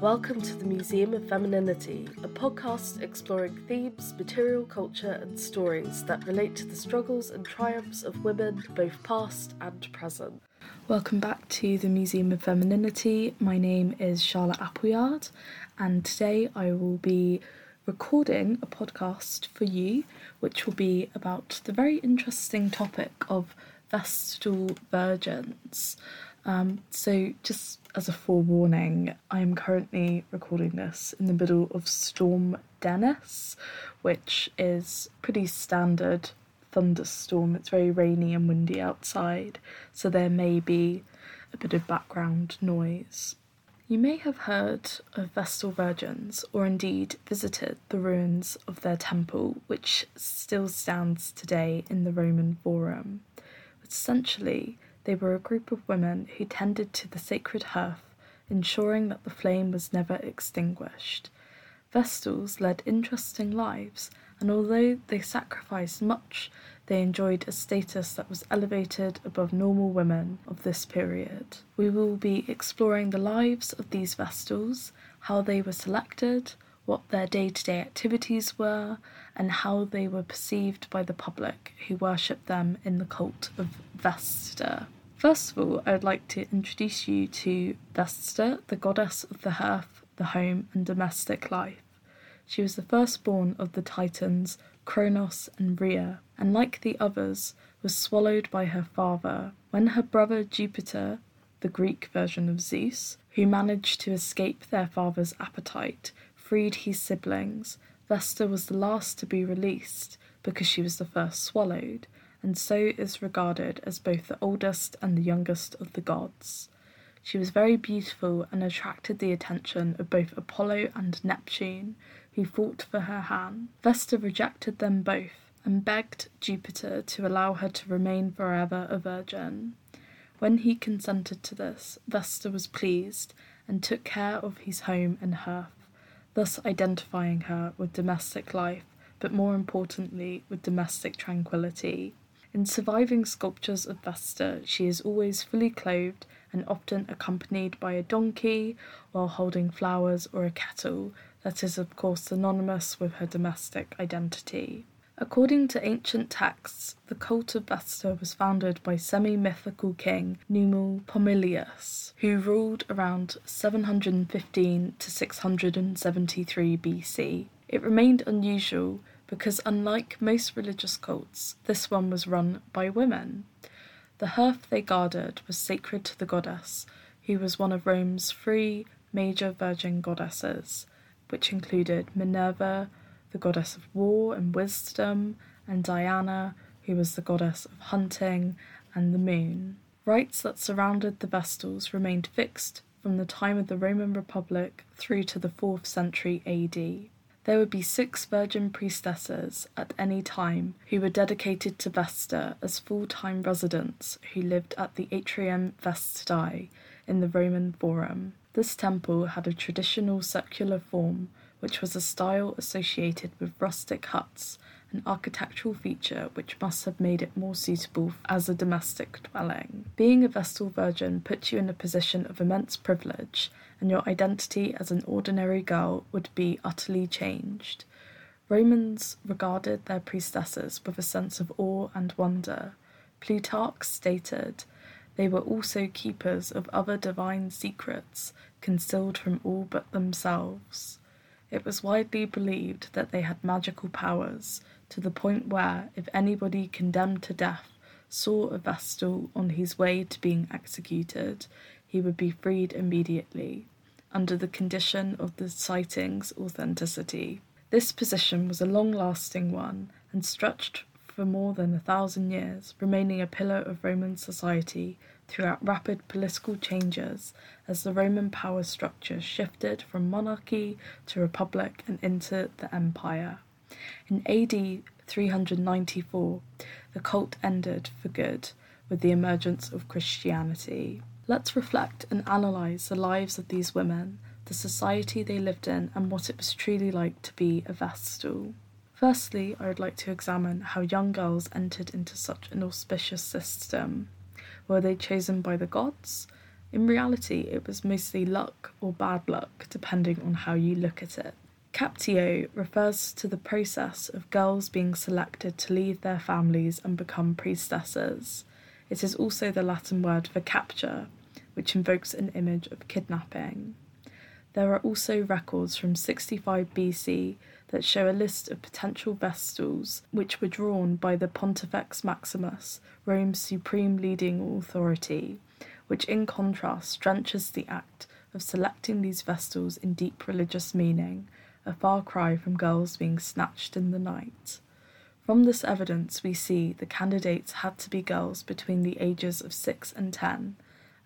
Welcome to the Museum of Femininity, a podcast exploring themes, material culture, and stories that relate to the struggles and triumphs of women, both past and present. Welcome back to the Museum of Femininity. My name is Charlotte Appleyard, and today I will be recording a podcast for you, which will be about the very interesting topic of Vestal virgins. Um, so, just as a forewarning, I am currently recording this in the middle of Storm Dennis, which is pretty standard thunderstorm. It's very rainy and windy outside, so there may be a bit of background noise. You may have heard of Vestal Virgins, or indeed visited the ruins of their temple, which still stands today in the Roman Forum. Essentially, they were a group of women who tended to the sacred hearth, ensuring that the flame was never extinguished. Vestals led interesting lives, and although they sacrificed much, they enjoyed a status that was elevated above normal women of this period. We will be exploring the lives of these Vestals, how they were selected, what their day to day activities were, and how they were perceived by the public who worshipped them in the cult of Vesta. First of all, I would like to introduce you to Vesta, the goddess of the hearth, the home, and domestic life. She was the firstborn of the Titans Kronos and Rhea, and like the others, was swallowed by her father. When her brother Jupiter, the Greek version of Zeus, who managed to escape their father's appetite, freed his siblings, Vesta was the last to be released because she was the first swallowed, and so is regarded as both the oldest and the youngest of the gods. She was very beautiful and attracted the attention of both Apollo and Neptune, who fought for her hand. Vesta rejected them both and begged Jupiter to allow her to remain forever a virgin. When he consented to this, Vesta was pleased and took care of his home and hearth thus identifying her with domestic life, but more importantly, with domestic tranquility. In surviving sculptures of Vesta, she is always fully clothed and often accompanied by a donkey while holding flowers or a kettle that is, of course, synonymous with her domestic identity. According to ancient texts, the cult of Vesta was founded by semi mythical king Numa Pompilius, who ruled around 715 to 673 BC. It remained unusual because, unlike most religious cults, this one was run by women. The hearth they guarded was sacred to the goddess, who was one of Rome's three major virgin goddesses, which included Minerva, the goddess of war and wisdom, and Diana, who was the goddess of hunting and the moon. Rites that surrounded the Vestals remained fixed from the time of the Roman Republic through to the 4th century AD. There would be six virgin priestesses at any time who were dedicated to Vesta as full time residents who lived at the Atrium Vestae in the Roman Forum. This temple had a traditional circular form which was a style associated with rustic huts, an architectural feature which must have made it more suitable as a domestic dwelling. Being a Vestal Virgin put you in a position of immense privilege, and your identity as an ordinary girl would be utterly changed. Romans regarded their priestesses with a sense of awe and wonder. Plutarch stated, They were also keepers of other divine secrets, concealed from all but themselves. It was widely believed that they had magical powers, to the point where, if anybody condemned to death saw a Vestal on his way to being executed, he would be freed immediately, under the condition of the sighting's authenticity. This position was a long lasting one and stretched for more than a thousand years, remaining a pillar of Roman society throughout rapid political changes as the Roman power structure shifted from monarchy to republic and into the empire. In AD 394, the cult ended for good with the emergence of Christianity. Let's reflect and analyse the lives of these women, the society they lived in, and what it was truly like to be a Vestal. Firstly, I would like to examine how young girls entered into such an auspicious system. Were they chosen by the gods? In reality, it was mostly luck or bad luck, depending on how you look at it. Captio refers to the process of girls being selected to leave their families and become priestesses. It is also the Latin word for capture, which invokes an image of kidnapping. There are also records from 65 BC that show a list of potential vestals which were drawn by the Pontifex Maximus, Rome's supreme leading authority, which in contrast drenches the act of selecting these vestals in deep religious meaning, a far cry from girls being snatched in the night. From this evidence, we see the candidates had to be girls between the ages of six and ten,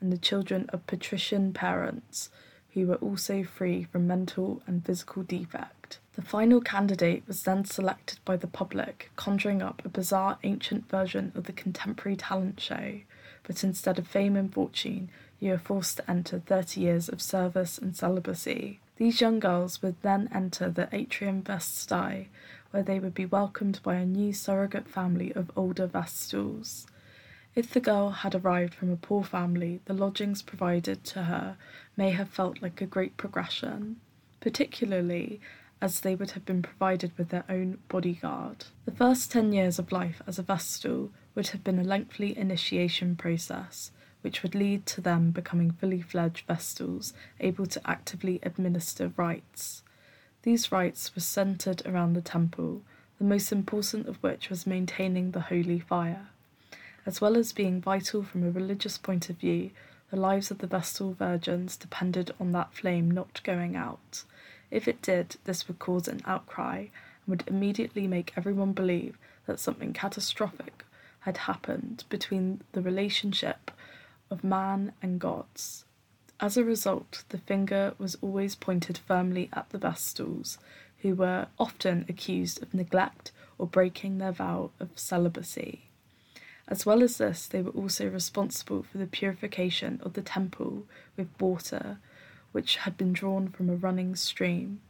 and the children of patrician parents who were also free from mental and physical defect. The final candidate was then selected by the public, conjuring up a bizarre ancient version of the contemporary talent show, but instead of fame and fortune, you are forced to enter 30 years of service and celibacy. These young girls would then enter the atrium vestae, where they would be welcomed by a new surrogate family of older vestals. If the girl had arrived from a poor family, the lodgings provided to her may have felt like a great progression, particularly as they would have been provided with their own bodyguard. The first ten years of life as a vestal would have been a lengthy initiation process, which would lead to them becoming fully fledged vestals able to actively administer rites. These rites were centered around the temple, the most important of which was maintaining the holy fire. As well as being vital from a religious point of view, the lives of the Vestal virgins depended on that flame not going out. If it did, this would cause an outcry and would immediately make everyone believe that something catastrophic had happened between the relationship of man and gods. As a result, the finger was always pointed firmly at the Vestals, who were often accused of neglect or breaking their vow of celibacy. As well as this, they were also responsible for the purification of the temple with water, which had been drawn from a running stream.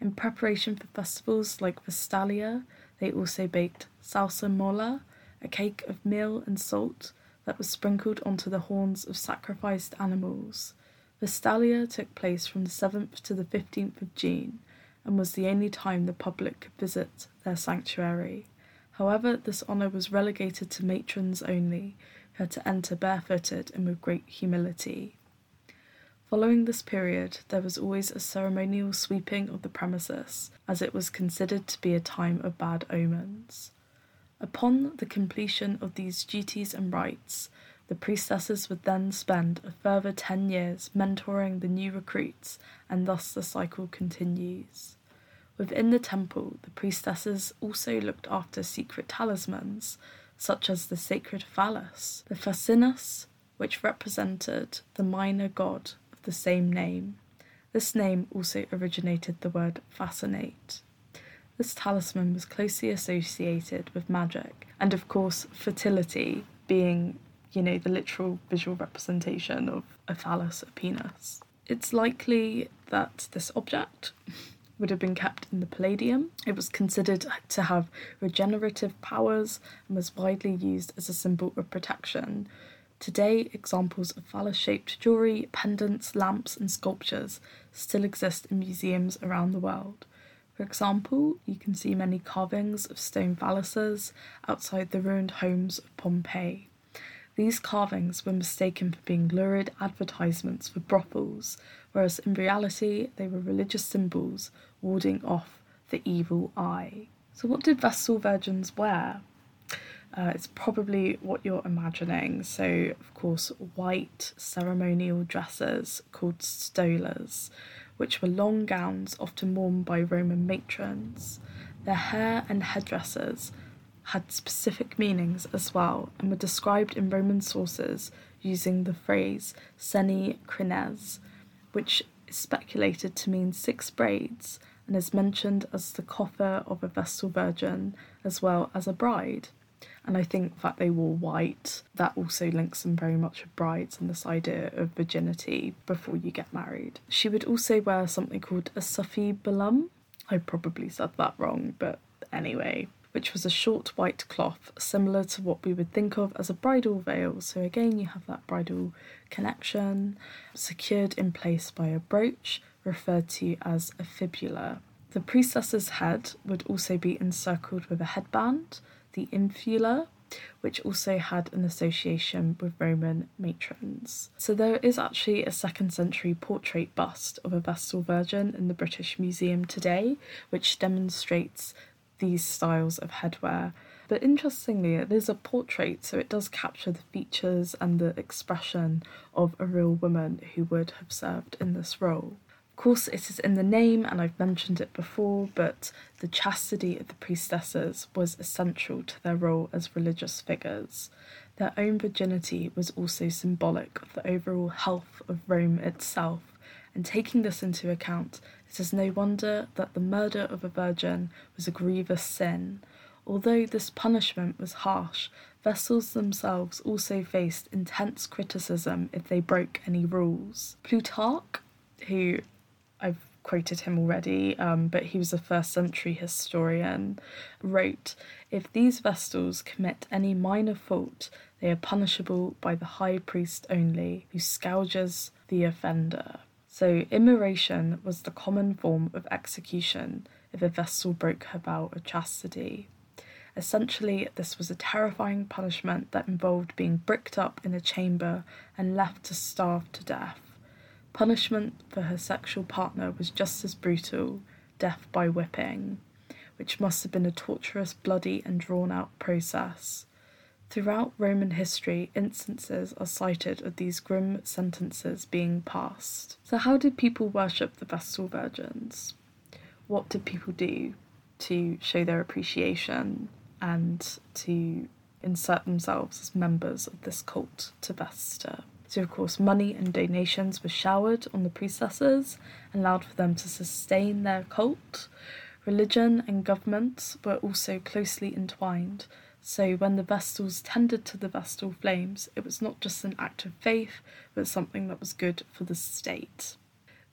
In preparation for festivals like Vestalia, they also baked salsa mola, a cake of meal and salt that was sprinkled onto the horns of sacrificed animals. Vestalia took place from the 7th to the 15th of June and was the only time the public could visit their sanctuary. However, this honour was relegated to matrons only, who had to enter barefooted and with great humility. Following this period, there was always a ceremonial sweeping of the premises, as it was considered to be a time of bad omens. Upon the completion of these duties and rites, the priestesses would then spend a further ten years mentoring the new recruits, and thus the cycle continues. Within the temple, the priestesses also looked after secret talismans, such as the sacred phallus, the fascinus, which represented the minor god of the same name. This name also originated the word fascinate. This talisman was closely associated with magic, and of course, fertility being, you know, the literal visual representation of a phallus, a penis. It's likely that this object would have been kept in the Palladium. It was considered to have regenerative powers and was widely used as a symbol of protection, Today, examples of phallus shaped jewellery, pendants, lamps, and sculptures still exist in museums around the world. For example, you can see many carvings of stone phalluses outside the ruined homes of Pompeii. These carvings were mistaken for being lurid advertisements for brothels, whereas in reality they were religious symbols warding off the evil eye. So, what did Vestal virgins wear? Uh, it's probably what you're imagining. So, of course, white ceremonial dresses called stolas, which were long gowns often worn by Roman matrons. Their hair and headdresses had specific meanings as well and were described in Roman sources using the phrase seni crines, which is speculated to mean six braids and is mentioned as the coffer of a Vestal Virgin as well as a bride. And I think that they wore white, that also links them very much with brides and this idea of virginity before you get married. She would also wear something called a suffibulum. I probably said that wrong, but anyway, which was a short white cloth similar to what we would think of as a bridal veil. So, again, you have that bridal connection, secured in place by a brooch referred to as a fibula. The priestess's head would also be encircled with a headband, the infula, which also had an association with Roman matrons. So there is actually a second century portrait bust of a Vestal Virgin in the British Museum today, which demonstrates these styles of headwear. But interestingly, it is a portrait, so it does capture the features and the expression of a real woman who would have served in this role. Of course, it is in the name, and I've mentioned it before, but the chastity of the priestesses was essential to their role as religious figures. Their own virginity was also symbolic of the overall health of Rome itself, and taking this into account, it is no wonder that the murder of a virgin was a grievous sin. Although this punishment was harsh, vestals themselves also faced intense criticism if they broke any rules. Plutarch, who I've quoted him already, um, but he was a first century historian, wrote If these Vestals commit any minor fault, they are punishable by the high priest only, who scourges the offender. So, immolation was the common form of execution if a Vestal broke her vow of chastity. Essentially, this was a terrifying punishment that involved being bricked up in a chamber and left to starve to death. Punishment for her sexual partner was just as brutal death by whipping, which must have been a torturous, bloody, and drawn out process. Throughout Roman history, instances are cited of these grim sentences being passed. So, how did people worship the Vestal Virgins? What did people do to show their appreciation and to insert themselves as members of this cult to Vesta? So, of course, money and donations were showered on the priestesses and allowed for them to sustain their cult. Religion and government were also closely entwined. So, when the Vestals tended to the Vestal flames, it was not just an act of faith, but something that was good for the state.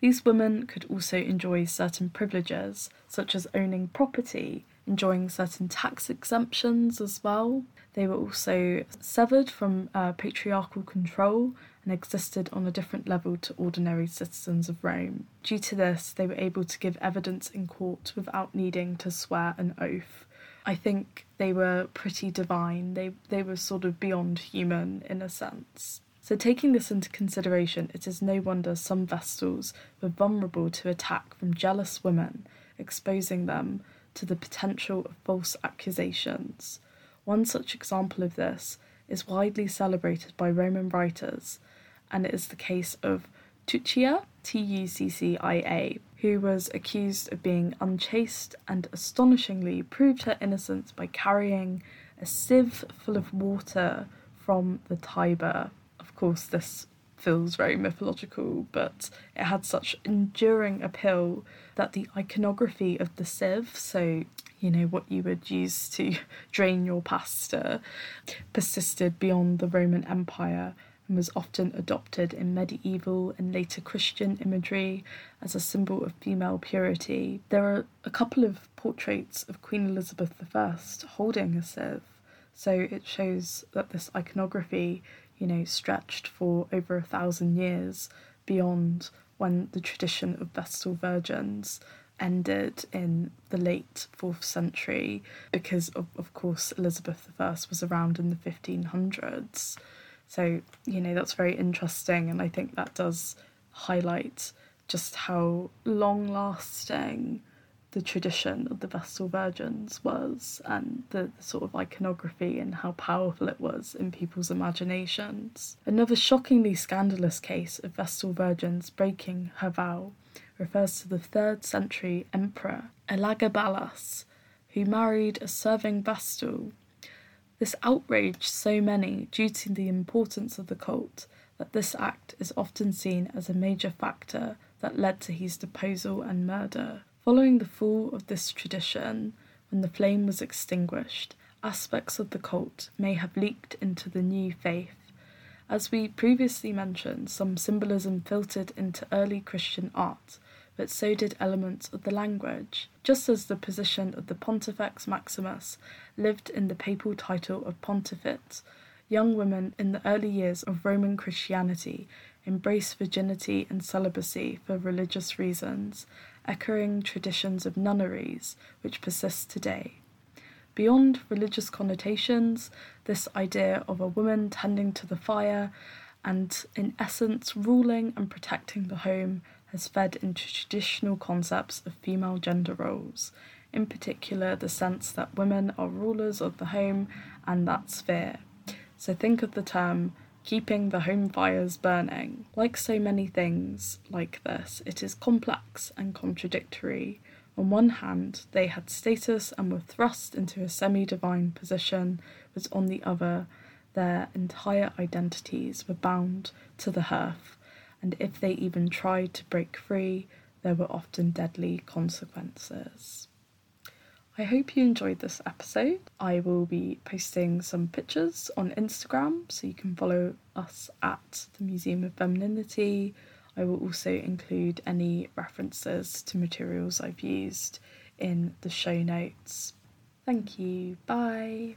These women could also enjoy certain privileges, such as owning property, enjoying certain tax exemptions as well. They were also severed from uh, patriarchal control and existed on a different level to ordinary citizens of Rome. Due to this, they were able to give evidence in court without needing to swear an oath. I think they were pretty divine. They they were sort of beyond human in a sense. So taking this into consideration, it is no wonder some Vestals were vulnerable to attack from jealous women, exposing them to the potential of false accusations. One such example of this is widely celebrated by Roman writers, and it is the case of Tuccia, T U C C I A, who was accused of being unchaste and astonishingly proved her innocence by carrying a sieve full of water from the Tiber. Of course, this feels very mythological, but it had such enduring appeal that the iconography of the sieve, so you know what you would use to drain your pasta, persisted beyond the Roman Empire and was often adopted in medieval and later Christian imagery as a symbol of female purity. There are a couple of portraits of Queen Elizabeth I holding a sieve, so it shows that this iconography, you know, stretched for over a thousand years beyond when the tradition of Vestal Virgins ended in the late fourth century because of, of course Elizabeth I was around in the 1500s. So, you know, that's very interesting, and I think that does highlight just how long lasting the tradition of the Vestal Virgins was and the, the, sort of iconography and how powerful it was in people's imaginations. Another shockingly scandalous case of Vestal Virgins breaking her vow refers to the 3rd century emperor Elagabalus, who married a serving Vestal this outraged so many due to the importance of the cult that this act is often seen as a major factor that led to his deposal and murder. Following the fall of this tradition, when the flame was extinguished, aspects of the cult may have leaked into the new faith. As we previously mentioned, some symbolism filtered into early Christian art, but so did elements of the language, just as the position of the Pontifex Maximus lived in the papal title of Pontifex. Young women in the early years of Roman Christianity embraced virginity and celibacy for religious reasons, echoing traditions of nunneries which persist today. Beyond religious connotations, this idea of a woman tending to the fire and, in essence, ruling and protecting the home has fed into traditional concepts of female gender roles, in particular, the sense that women are rulers of the home and that sphere. So think of the term keeping the home fires burning. Like so many things like this, it is complex and contradictory. On one hand, they had status and were thrust into a semi divine position, but on the other, their entire identities were bound to the hearth and if they even tried to break free, there were often deadly consequences. I hope you enjoyed this episode. I will be posting some pictures on Instagram, so you can follow us at the Museum of Femininity. I will also include any references to materials I've used in the show notes. Thank you. Bye.